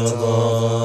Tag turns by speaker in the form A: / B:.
A: 的歌。